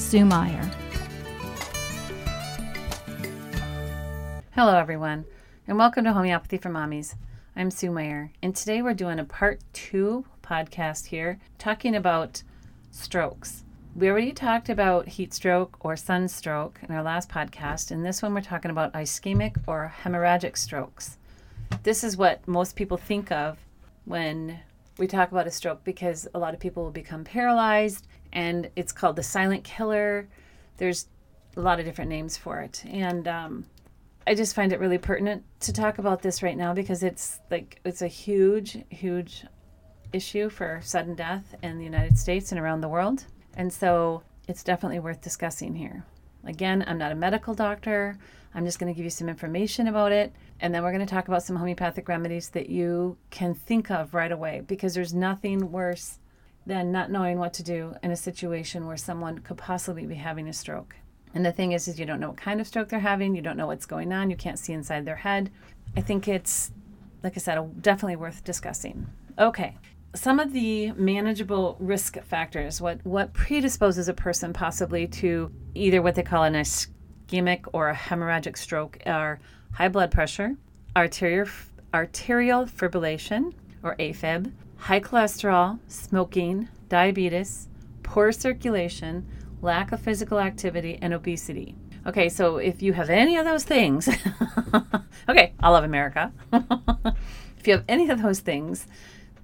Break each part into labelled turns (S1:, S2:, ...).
S1: Sue Meyer.
S2: Hello, everyone, and welcome to Homeopathy for Mommies. I'm Sue Meyer, and today we're doing a part two podcast here talking about strokes. We already talked about heat stroke or sunstroke in our last podcast, and this one we're talking about ischemic or hemorrhagic strokes. This is what most people think of when we talk about a stroke because a lot of people will become paralyzed and it's called the silent killer. There's a lot of different names for it. And um, I just find it really pertinent to talk about this right now because it's like it's a huge, huge issue for sudden death in the United States and around the world. And so it's definitely worth discussing here. Again, I'm not a medical doctor. I'm just going to give you some information about it. And then we're going to talk about some homeopathic remedies that you can think of right away because there's nothing worse than not knowing what to do in a situation where someone could possibly be having a stroke. And the thing is, is you don't know what kind of stroke they're having. You don't know what's going on. You can't see inside their head. I think it's, like I said, definitely worth discussing. Okay, some of the manageable risk factors, what, what predisposes a person possibly to either what they call an ischemic or a hemorrhagic stroke are high blood pressure, arterial, arterial fibrillation or AFib, high cholesterol, smoking, diabetes, poor circulation, lack of physical activity, and obesity. Okay, so if you have any of those things, okay, I love America. if you have any of those things,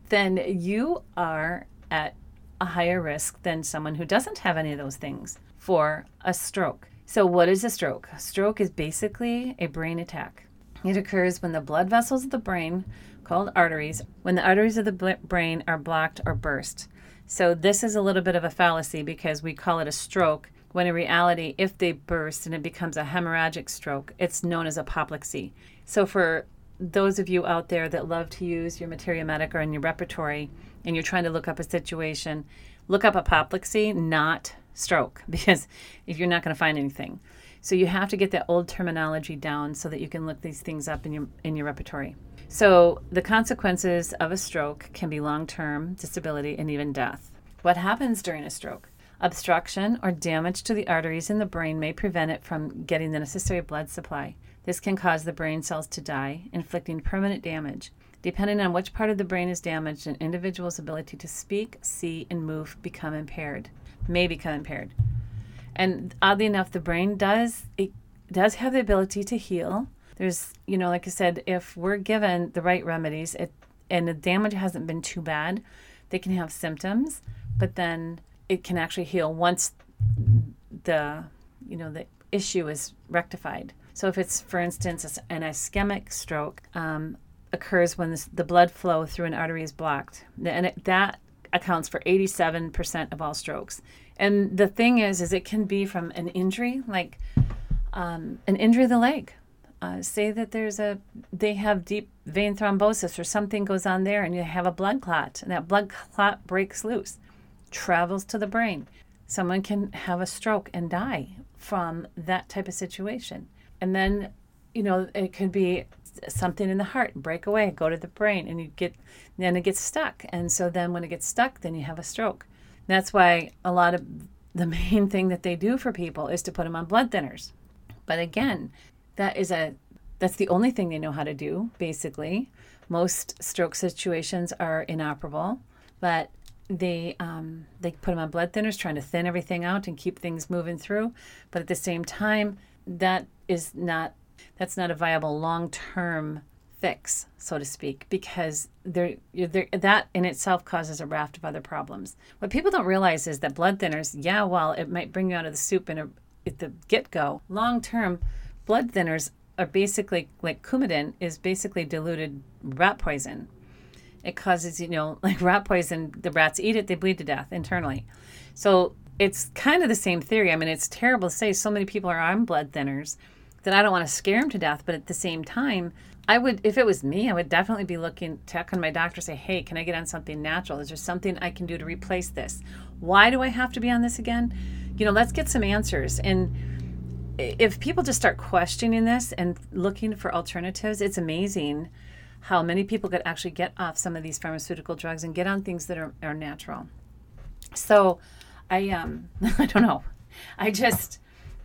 S2: then you are at a higher risk than someone who doesn't have any of those things for a stroke. So, what is a stroke? A stroke is basically a brain attack. It occurs when the blood vessels of the brain, called arteries, when the arteries of the brain are blocked or burst. So, this is a little bit of a fallacy because we call it a stroke when in reality, if they burst and it becomes a hemorrhagic stroke, it's known as apoplexy. So, for those of you out there that love to use your materia medica in your repertory and you're trying to look up a situation, look up apoplexy, not stroke, because if you're not going to find anything. So you have to get that old terminology down so that you can look these things up in your in your repertory. So the consequences of a stroke can be long-term disability and even death. What happens during a stroke? Obstruction or damage to the arteries in the brain may prevent it from getting the necessary blood supply. This can cause the brain cells to die, inflicting permanent damage. Depending on which part of the brain is damaged, an individual's ability to speak, see, and move become impaired, may become impaired. And oddly enough, the brain does it does have the ability to heal. There's, you know, like I said, if we're given the right remedies, it, and the damage hasn't been too bad, they can have symptoms, but then it can actually heal once the, you know, the issue is rectified. So, if it's, for instance, an ischemic stroke, um, occurs when this, the blood flow through an artery is blocked, and it, that accounts for 87% of all strokes. And the thing is, is it can be from an injury, like um, an injury of the leg. Uh, say that there's a they have deep vein thrombosis or something goes on there, and you have a blood clot, and that blood clot breaks loose, travels to the brain. Someone can have a stroke and die from that type of situation. And then, you know, it could be something in the heart, break away, go to the brain, and you get, then it gets stuck. And so then when it gets stuck, then you have a stroke. That's why a lot of the main thing that they do for people is to put them on blood thinners. But again, that is a that's the only thing they know how to do, basically. Most stroke situations are inoperable, but they um, they put them on blood thinners, trying to thin everything out and keep things moving through. But at the same time, that is not that's not a viable long-term fix, so to speak, because there, that in itself causes a raft of other problems. What people don't realize is that blood thinners, yeah, while it might bring you out of the soup in a, at the get-go, long-term blood thinners are basically like Coumadin is basically diluted rat poison. It causes, you know, like rat poison, the rats eat it, they bleed to death internally. So it's kind of the same theory. I mean, it's terrible to say so many people are on blood thinners that I don't want to scare him to death, but at the same time, I would, if it was me, I would definitely be looking, check on my doctor, say, hey, can I get on something natural? Is there something I can do to replace this? Why do I have to be on this again? You know, let's get some answers. And if people just start questioning this and looking for alternatives, it's amazing how many people could actually get off some of these pharmaceutical drugs and get on things that are, are natural. So I um I don't know. I just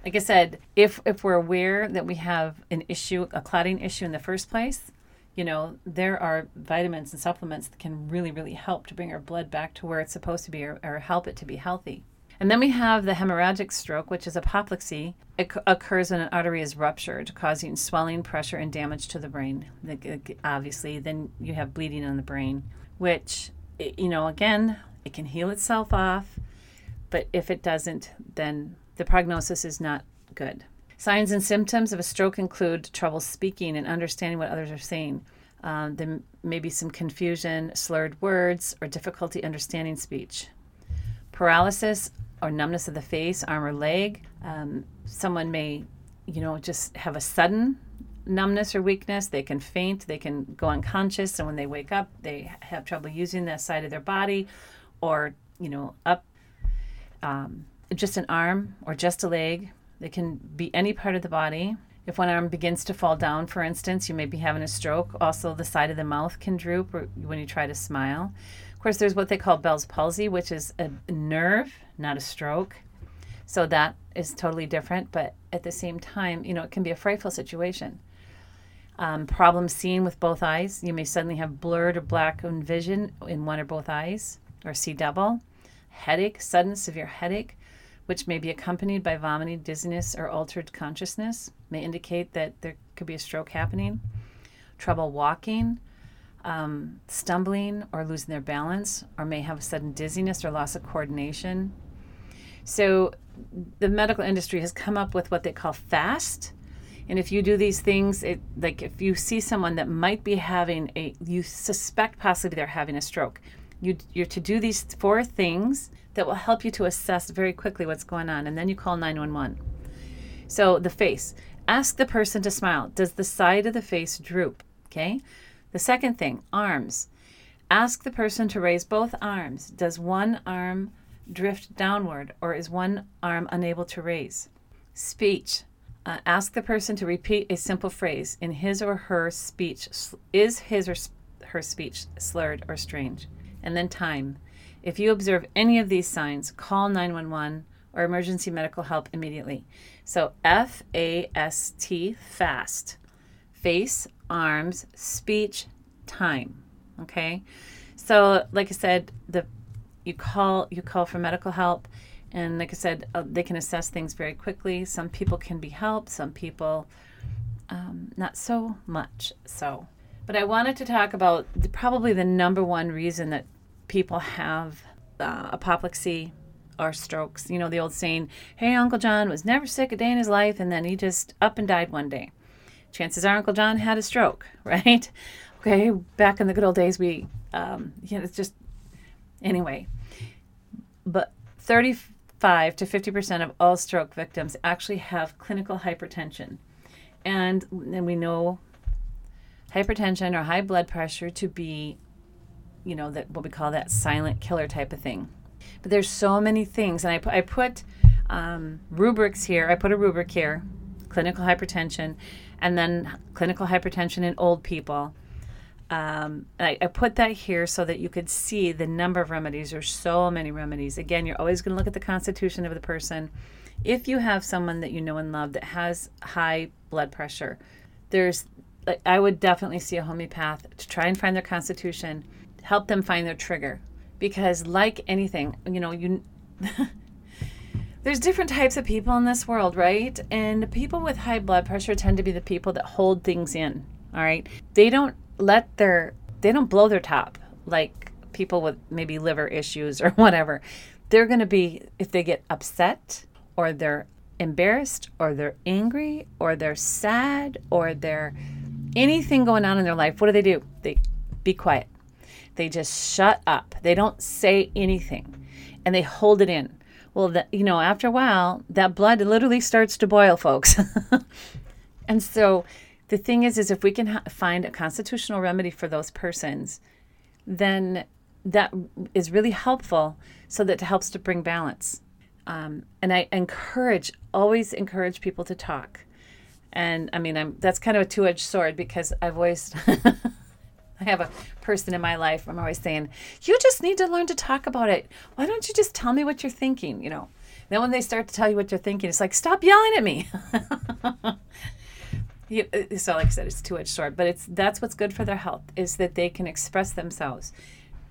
S2: like I said, if if we're aware that we have an issue, a clotting issue in the first place, you know, there are vitamins and supplements that can really, really help to bring our blood back to where it's supposed to be or, or help it to be healthy. And then we have the hemorrhagic stroke, which is apoplexy. It occurs when an artery is ruptured, causing swelling, pressure, and damage to the brain. Obviously, then you have bleeding on the brain, which, eh, you know, again, it can heal itself off, but if it doesn't, then the prognosis is not good. Signs and symptoms of a stroke include trouble speaking and understanding what others are saying. Um, there may be some confusion, slurred words, or difficulty understanding speech. Paralysis or numbness of the face, arm, or leg. Um, someone may, you know, just have a sudden numbness or weakness. They can faint, they can go unconscious, and when they wake up, they have trouble using that side of their body or, you know, up um, just an arm or just a leg. It can be any part of the body. If one arm begins to fall down, for instance, you may be having a stroke. Also, the side of the mouth can droop when you try to smile. Of course, there's what they call Bell's palsy, which is a nerve, not a stroke. So that is totally different, but at the same time, you know, it can be a frightful situation. Um, problems seeing with both eyes. You may suddenly have blurred or blackened vision in one or both eyes, or see double. Headache, sudden severe headache, which may be accompanied by vomiting, dizziness, or altered consciousness, may indicate that there could be a stroke happening. Trouble walking, um, stumbling or losing their balance, or may have a sudden dizziness or loss of coordination. So, the medical industry has come up with what they call FAST. And if you do these things, it, like if you see someone that might be having a, you suspect possibly they're having a stroke, you, you're to do these four things that will help you to assess very quickly what's going on. And then you call 911. So, the face. Ask the person to smile. Does the side of the face droop? Okay. The second thing, arms. Ask the person to raise both arms. Does one arm drift downward or is one arm unable to raise? Speech. Uh, ask the person to repeat a simple phrase in his or her speech. Is his or her speech slurred or strange? And then time. If you observe any of these signs, call 911 or emergency medical help immediately. So F A S T, fast. Face, arms, speech, time. Okay? So, like I said, the you call you call for medical help and like I said, uh, they can assess things very quickly. Some people can be helped, some people um, not so much. So, but I wanted to talk about the, probably the number one reason that people have uh, apoplexy or strokes. You know, the old saying, hey, Uncle John was never sick a day in his life, and then he just up and died one day chances are Uncle John had a stroke, right? Okay, back in the good old days, we, um, you know, it's just, anyway. But 35 to 50% of all stroke victims actually have clinical hypertension. And, and we know hypertension or high blood pressure to be, you know, that what we call that silent killer type of thing. But there's so many things, and I, I put um, rubrics here. I put a rubric here, clinical hypertension and then clinical hypertension in old people. Um, I, I, put that here so that you could see the number of remedies. There's so many remedies. Again, you're always going to look at the constitution of the person. If you have someone that you know and love that has high blood pressure, there's I would definitely see a homeopath to try and find their constitution, help them find their trigger, because like anything, you know, you there's different types of people in this world, right? And people with high blood pressure tend to be the people that hold things in, all right? They don't let their they don't blow their top like people with maybe liver issues or whatever. They're going to be if they get upset or they're embarrassed or they're angry or they're sad or they're anything going on in their life, what do they do? They be quiet. They just shut up. They don't say anything and they hold it in Well, that you know, after a while, that blood literally starts to boil, folks. and so, the thing is, is if we can ha- find a constitutional remedy for those persons, then that is really helpful, so that it helps to bring balance. Um, and I encourage, always encourage people to talk. And I mean, I'm that's kind of a two-edged sword because I've always. I have a person in my life. I'm always saying, you just need to learn to talk about it. Why don't you just tell me what you're thinking? You know, then when they start to tell you what you're thinking, it's like, stop yelling at me. you, uh, so, like I said, it's two edged sword, but it's that's what's good for their health is that they can express themselves.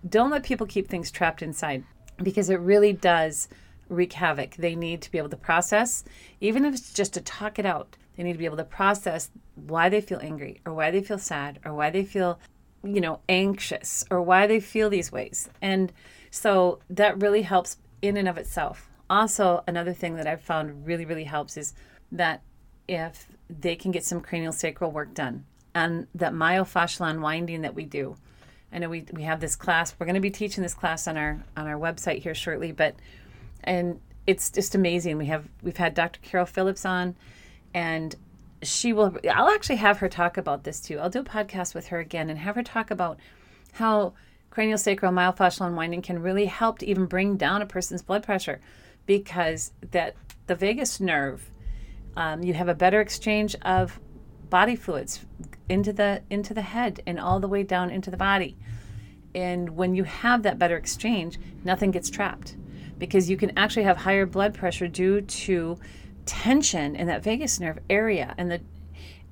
S2: Don't let people keep things trapped inside because it really does wreak havoc. They need to be able to process, even if it's just to talk it out. They need to be able to process why they feel angry or why they feel sad or why they feel you know, anxious or why they feel these ways. And so that really helps in and of itself. Also, another thing that I've found really, really helps is that if they can get some cranial sacral work done and that myofascial unwinding that we do. I know we, we have this class. We're going to be teaching this class on our on our website here shortly, but and it's just amazing. We have we've had Dr. Carol Phillips on, and she will i'll actually have her talk about this too. I'll do a podcast with her again and have her talk about how cranial sacral myofascial unwinding can really help to even bring down a person's blood pressure because that the vagus nerve um, you have a better exchange of body fluids into the into the head and all the way down into the body. And when you have that better exchange nothing gets trapped because you can actually have higher blood pressure due to tension in that vagus nerve area. And the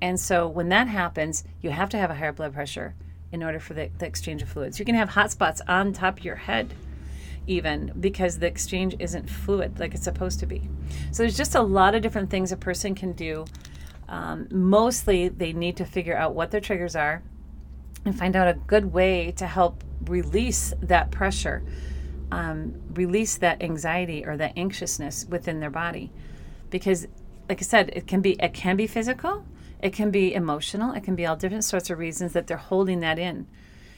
S2: and so when that happens you have to have a higher blood pressure in order for the, the exchange of fluids. You can have hot spots on top of your head even because the exchange isn't fluid like it's supposed to be. So there's just a lot of different things a person can do. Um, mostly they need to figure out what their triggers are and find out a good way to help release that pressure um, release that anxiety or that anxiousness within their body because like I said, it can be it can be physical, it can be emotional, it can be all different sorts of reasons that they're holding that in.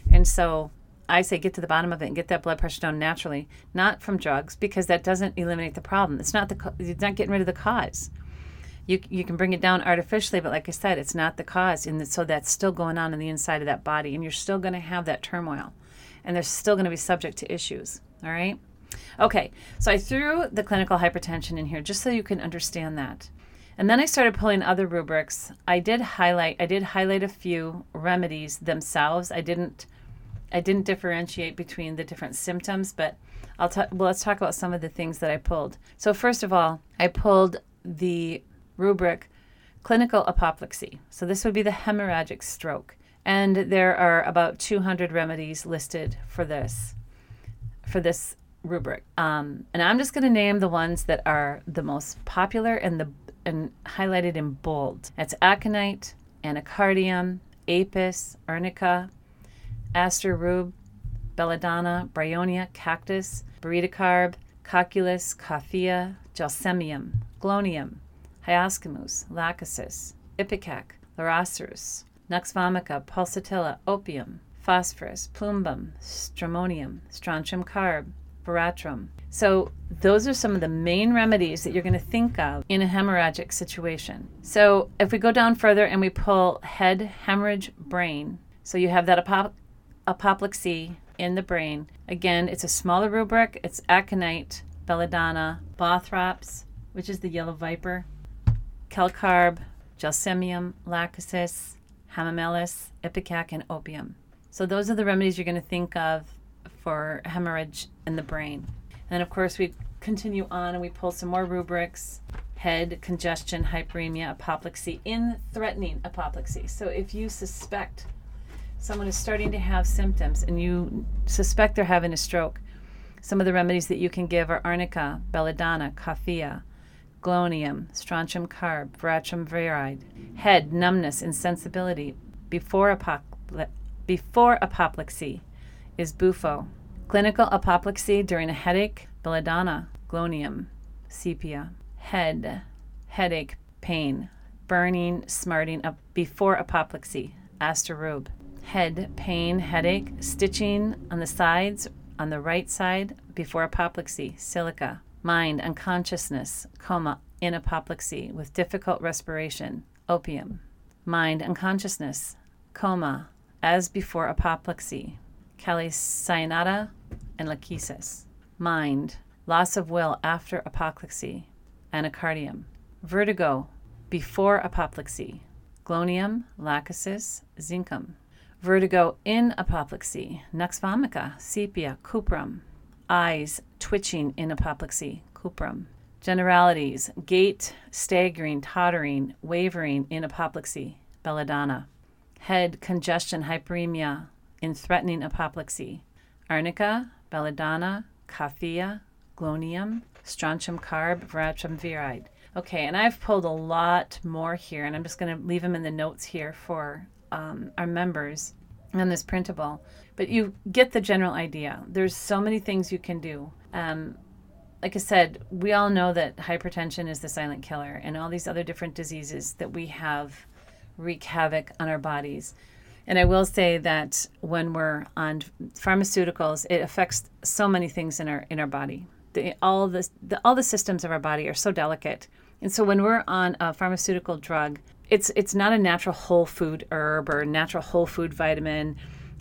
S2: And so I say get to the bottom of it and get that blood pressure down naturally, not from drugs because that doesn't eliminate the problem. It's not the it's not getting rid of the cause. You, you can bring it down artificially, but like I said, it's not the cause, and so that's still going on in the inside of that body, and you're still going to have that turmoil, and they're still going to be subject to issues. All right. Okay, so I threw the clinical hypertension in here just so you can understand that. And then I started pulling other rubrics. I did highlight I did highlight a few remedies themselves. I didn't I didn't differentiate between the different symptoms, but I'll talk well let's talk about some of the things that I pulled. So first of all, I pulled the rubric clinical apoplexy. So this would be the hemorrhagic stroke. And there are about 200 remedies listed for this for this rubric. Um, and I'm just going to name the ones that are the most popular and the and highlighted in bold. That's aconite, anacardium, apis, arnica, aster rube, belladonna, bryonia, cactus, baryta carb, cocculus, coffea, gelsemium, glonium, hyoscyamus, lachesis, ipecac, laurocerasus, nux vomica, pulsatilla, opium, phosphorus, plumbum, stramonium, strontium carb, veratrum. So, those are some of the main remedies that you're going to think of in a hemorrhagic situation. So, if we go down further and we pull head, hemorrhage, brain, so you have that apop- apoplexy in the brain. Again, it's a smaller rubric. It's aconite, belladonna, bothrops, which is the yellow viper, calcarb, gelsemium, lachesis, hamamelis, ipecac, and opium. So those are the remedies you're going to think of for hemorrhage in the brain. And of course, we continue on and we pull some more rubrics head, congestion, hyperemia, apoplexy, in threatening apoplexy. So if you suspect someone is starting to have symptoms and you suspect they're having a stroke, some of the remedies that you can give are arnica, belladonna, coffea, glonium, strontium carb, veratrum viride, head, numbness, insensibility, before, apopl- before apoplexy, is Bufo. Clinical apoplexy during a headache, belladonna, glonium, sepia. Head, headache, pain, burning, smarting up before apoplexy, aster rube. Head, pain, headache, stitching on the sides, on the right side before apoplexy, silica. mind unconsciousness, coma, in apoplexy with difficult respiration, opium. Mind unconsciousness, coma, as before apoplexy, calcyanata and lachesis. Mind, loss of will after apoplexy, anacardium. Vertigo, before apoplexy, glonium, lachesis, zincum. Vertigo in apoplexy, nux vomica, sepia, cuprum. Eyes, twitching in apoplexy, cuprum. Generalities, gait, staggering, tottering, wavering in apoplexy, belladonna. Head, congestion, hyperemia in threatening apoplexy, arnica, belladonna, coffea, glonium, strontium carb, veratrum viride. Okay, and I've pulled a lot more here, and I'm just going to leave them in the notes here for um, our members on this printable. But you get the general idea. There's so many things you can do. Um, like I said, we all know that hypertension is the silent killer, and all these other different diseases that we have wreak havoc on our bodies. And I will say that when we're on pharmaceuticals, it affects so many things in our in our body. The, all the, the all the systems of our body are so delicate, and so when we're on a pharmaceutical drug, it's it's not a natural whole food herb or natural whole food vitamin.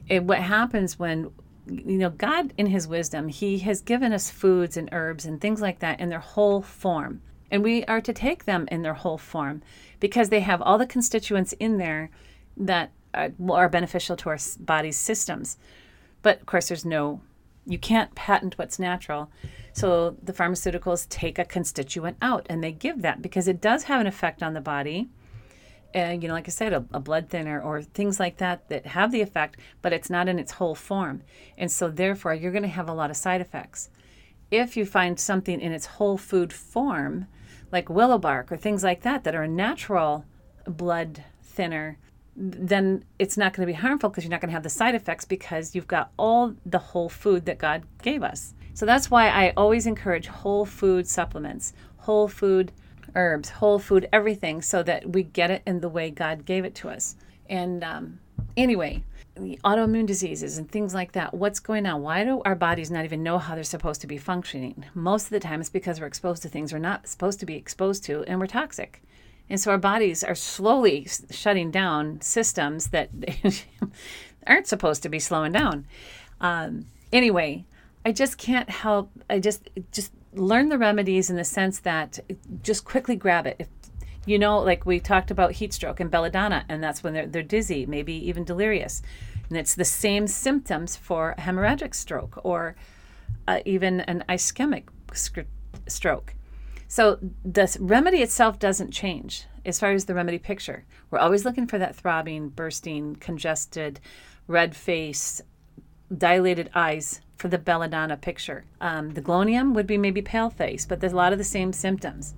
S2: It, what happens when you know, God, in His wisdom, He has given us foods and herbs and things like that in their whole form. And we are to take them in their whole form because they have all the constituents in there that Uh, are, are beneficial to our body's systems. But of course, there's no, you can't patent what's natural. So the pharmaceuticals take a constituent out and they give that because it does have an effect on the body and you know, like I said, a, a, blood thinner or things like that that have the effect, but it's not in its whole form. And so, therefore, you're going to have a lot of side effects. If you find something in its whole food form, like willow bark or things like that, that are a natural blood thinner, then it's not going to be harmful because you're not going to have the side effects because you've got all the whole food that God gave us. So that's why I always encourage whole food supplements, whole food herbs, whole food, everything, so that we get it in the way God gave it to us. And um, anyway, the autoimmune diseases and things like that. What's going on? Why do our bodies not even know how they're supposed to be functioning? Most of the time, it's because we're exposed to things we're not supposed to be exposed to, and we're toxic. And so our bodies are slowly shutting down systems that aren't supposed to be slowing down. Um, anyway, I just can't help. I just just learn the remedies in the sense that just quickly grab it. If, you know, like we talked about heat stroke and belladonna, and that's when they're, they're dizzy, maybe even delirious. And it's the same symptoms for hemorrhagic stroke or uh, even an ischemic stroke. So the remedy itself doesn't change as far as the remedy picture. We're always looking for that throbbing, bursting, congested, red face, dilated eyes for the belladonna picture. Um, the glonium would be maybe pale face, but there's a lot of the same symptoms.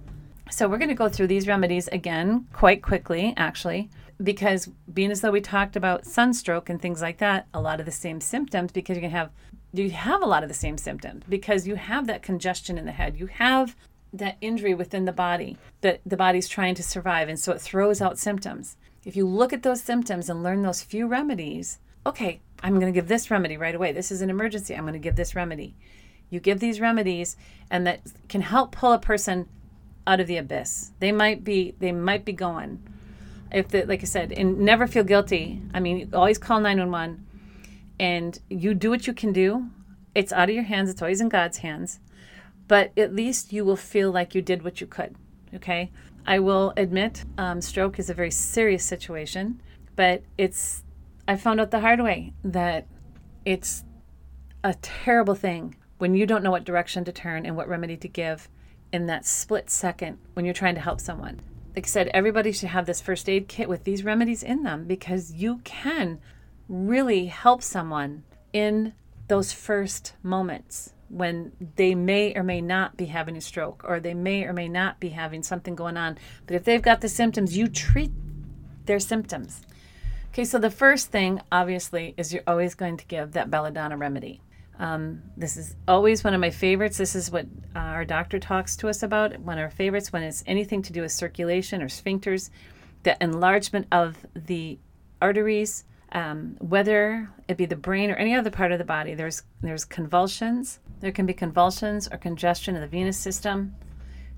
S2: So we're going to go through these remedies again quite quickly, actually, because being as though we talked about sunstroke and things like that, a lot of the same symptoms because you can have you have a lot of the same symptoms because you have that congestion in the head. You have that injury within the body that the body's trying to survive and so it throws out symptoms. If you look at those symptoms and learn those few remedies, okay, I'm going to give this remedy right away. This is an emergency. I'm going to give this remedy. You give these remedies, and that can help pull a person out of the abyss. They might be they might be going. If the, like I said, and never feel guilty. I mean, always call 911, and you do what you can do. It's out of your hands. It's always in God's hands, but at least you will feel like you did what you could. Okay. I will admit, um, stroke is a very serious situation, but it's I found out the hard way that it's a terrible thing when you don't know what direction to turn and what remedy to give in that split second when you're trying to help someone. Like I said, everybody should have this first aid kit with these remedies in them because you can really help someone in those first moments when they may or may not be having a stroke or they may or may not be having something going on. But if they've got the symptoms, you treat their symptoms. Okay, so the first thing, obviously, is you're always going to give that belladonna remedy. Um, this is always one of my favorites. This is what uh, our doctor talks to us about. One of our favorites when it's anything to do with circulation or sphincters, the enlargement of the arteries, um, whether it be the brain or any other part of the body. There's there's convulsions, There can be convulsions or congestion of the venous system.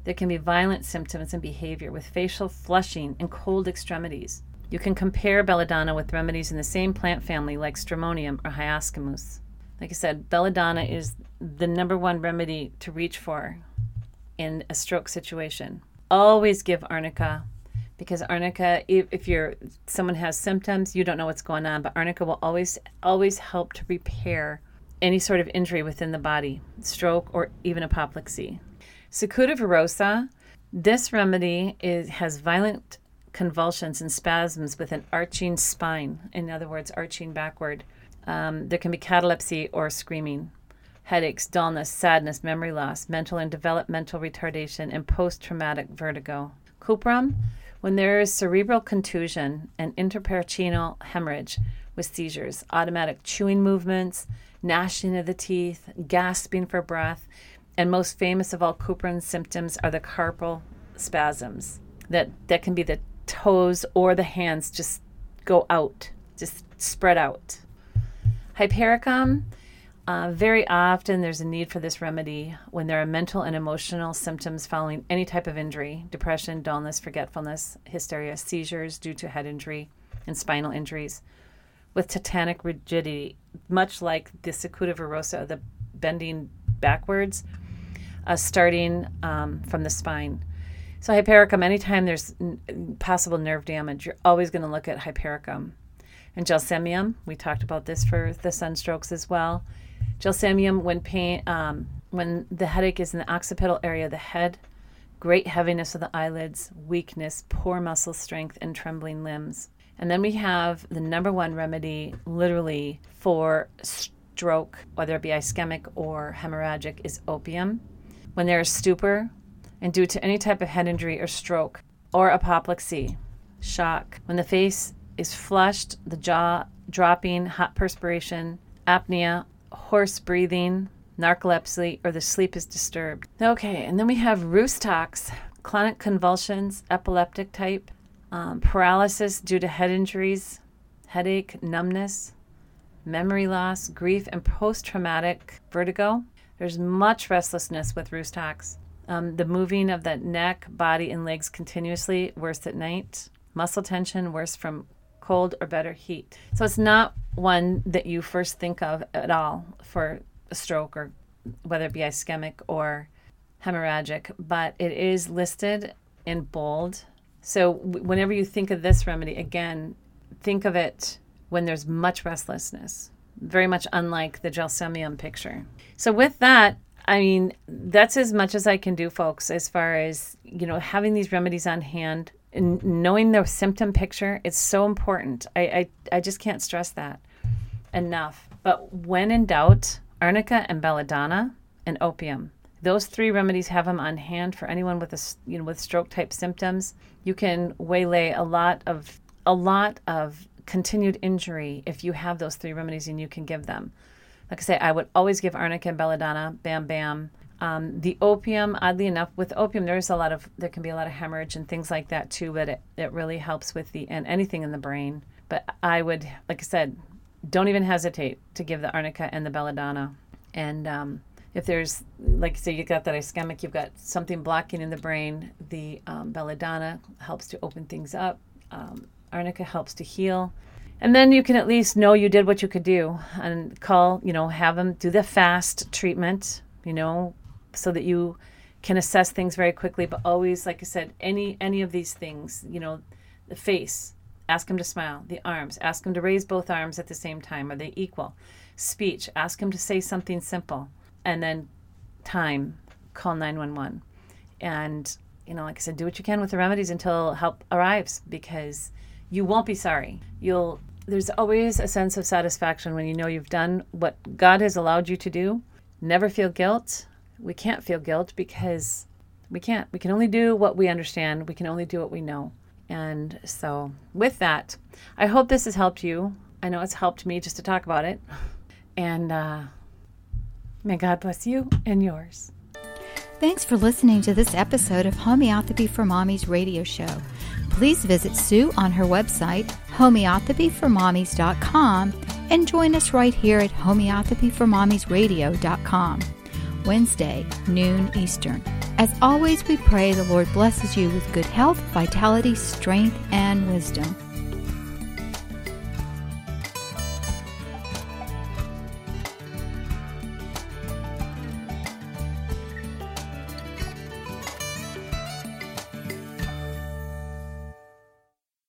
S2: There can be violent symptoms and behavior with facial flushing and cold extremities. You can compare belladonna with remedies in the same plant family like stramonium or hyoscyamus. Like I said, belladonna is the number one remedy to reach for in a stroke situation. Always give arnica because arnica if, if you're someone has symptoms, you don't know what's going on, but arnica will always always help to repair any sort of injury within the body, stroke or even apoplexy. Cicuta virosa, this remedy is, has violent convulsions and spasms with an arching spine, in other words, arching backward. Um, there can be catalepsy or screaming, headaches, dullness, sadness, memory loss, mental and developmental retardation, and post traumatic vertigo. Cuprum, when there is cerebral contusion and interperitoneal hemorrhage with seizures, automatic chewing movements, gnashing of the teeth, gasping for breath, and most famous of all Cuprum's symptoms are the carpal spasms. That that can be the toes or the hands just go out, just spread out. Hypericum, uh, very often there's a need for this remedy when there are mental and emotional symptoms following any type of injury depression, dullness, forgetfulness, hysteria, seizures due to head injury, and spinal injuries. With tetanic rigidity, much like the cicuta virosa, the bending backwards, uh, starting um, from the spine. So hypericum, anytime there's n- possible nerve damage, you're always going to look at hypericum. And gelsemium, we talked about this for the sunstrokes as well. Gelsemium, when pain, um, when the headache is in the occipital area of the head, great heaviness of the eyelids, weakness, poor muscle strength, and trembling limbs. And then we have the number one remedy, literally for stroke, whether it be ischemic or hemorrhagic, is opium when there is stupor and due to any type of head injury or stroke or apoplexy, shock, when the face is flushed, the jaw dropping, hot perspiration, apnea, hoarse breathing, narcolepsy, or the sleep is disturbed. Okay, and then we have roostox, tox, clonic convulsions, epileptic type, um, paralysis due to head injuries, headache, numbness, memory loss, grief, and post traumatic vertigo. There's much restlessness with rhus tox. Um, the moving of the neck, body, and legs continuously, worse at night. Muscle tension, worse from cold or better heat. So it's not one that you first think of at all for a stroke or whether it be ischemic or hemorrhagic, but it is listed in bold. So whenever you think of this remedy, again, think of it when there's much restlessness, very much unlike the gelsemium picture. So with that, I mean, that's as much as I can do, folks, as far as, you know, having these remedies on hand and knowing the symptom picture. It's so important. I, I, I just can't stress that enough. But when in doubt, arnica and belladonna and opium. Those three remedies have them on hand for anyone with a, you know, with stroke type symptoms. You can waylay a lot of a lot of continued injury if you have those three remedies and you can give them. Like I say, I would always give arnica and belladonna, bam, bam. Um, the opium, oddly enough, with opium, there's a lot of, there can be a lot of hemorrhage and things like that too, but it, it really helps with the, and anything in the brain. But I would, like I said, don't even hesitate to give the arnica and the belladonna. And um, if there's, like say, you've got that ischemic, you've got something blocking in the brain, the um, belladonna helps to open things up. Um, arnica helps to heal. And then you can at least know you did what you could do and call, you know, have them do the fast treatment, you know, so that you can assess things very quickly. But always, like I said, any any of these things, you know, the face, ask him to smile. The arms, ask him to raise both arms at the same time. Are they equal? Speech, ask him to say something simple. And then time, call 911. And, you know, like I said, do what you can with the remedies until help arrives because you won't be sorry. You'll there's always a sense of satisfaction when you know you've done what God has allowed you to do. Never feel guilt. We can't feel guilt because we can't. We can only do what we understand. We can only do what we know. And so, with that, I hope this has helped you. I know it's helped me just to talk about it. And uh, may God bless you and yours.
S1: Thanks for listening to this episode of Homeopathy for Mommies radio show. Please visit Sue on her website, homeopathyformommies.com, and join us right here at homeopathyformommiesradio.com. Wednesday, noon Eastern. As always, we pray the Lord blesses you with good health, vitality, strength, and wisdom.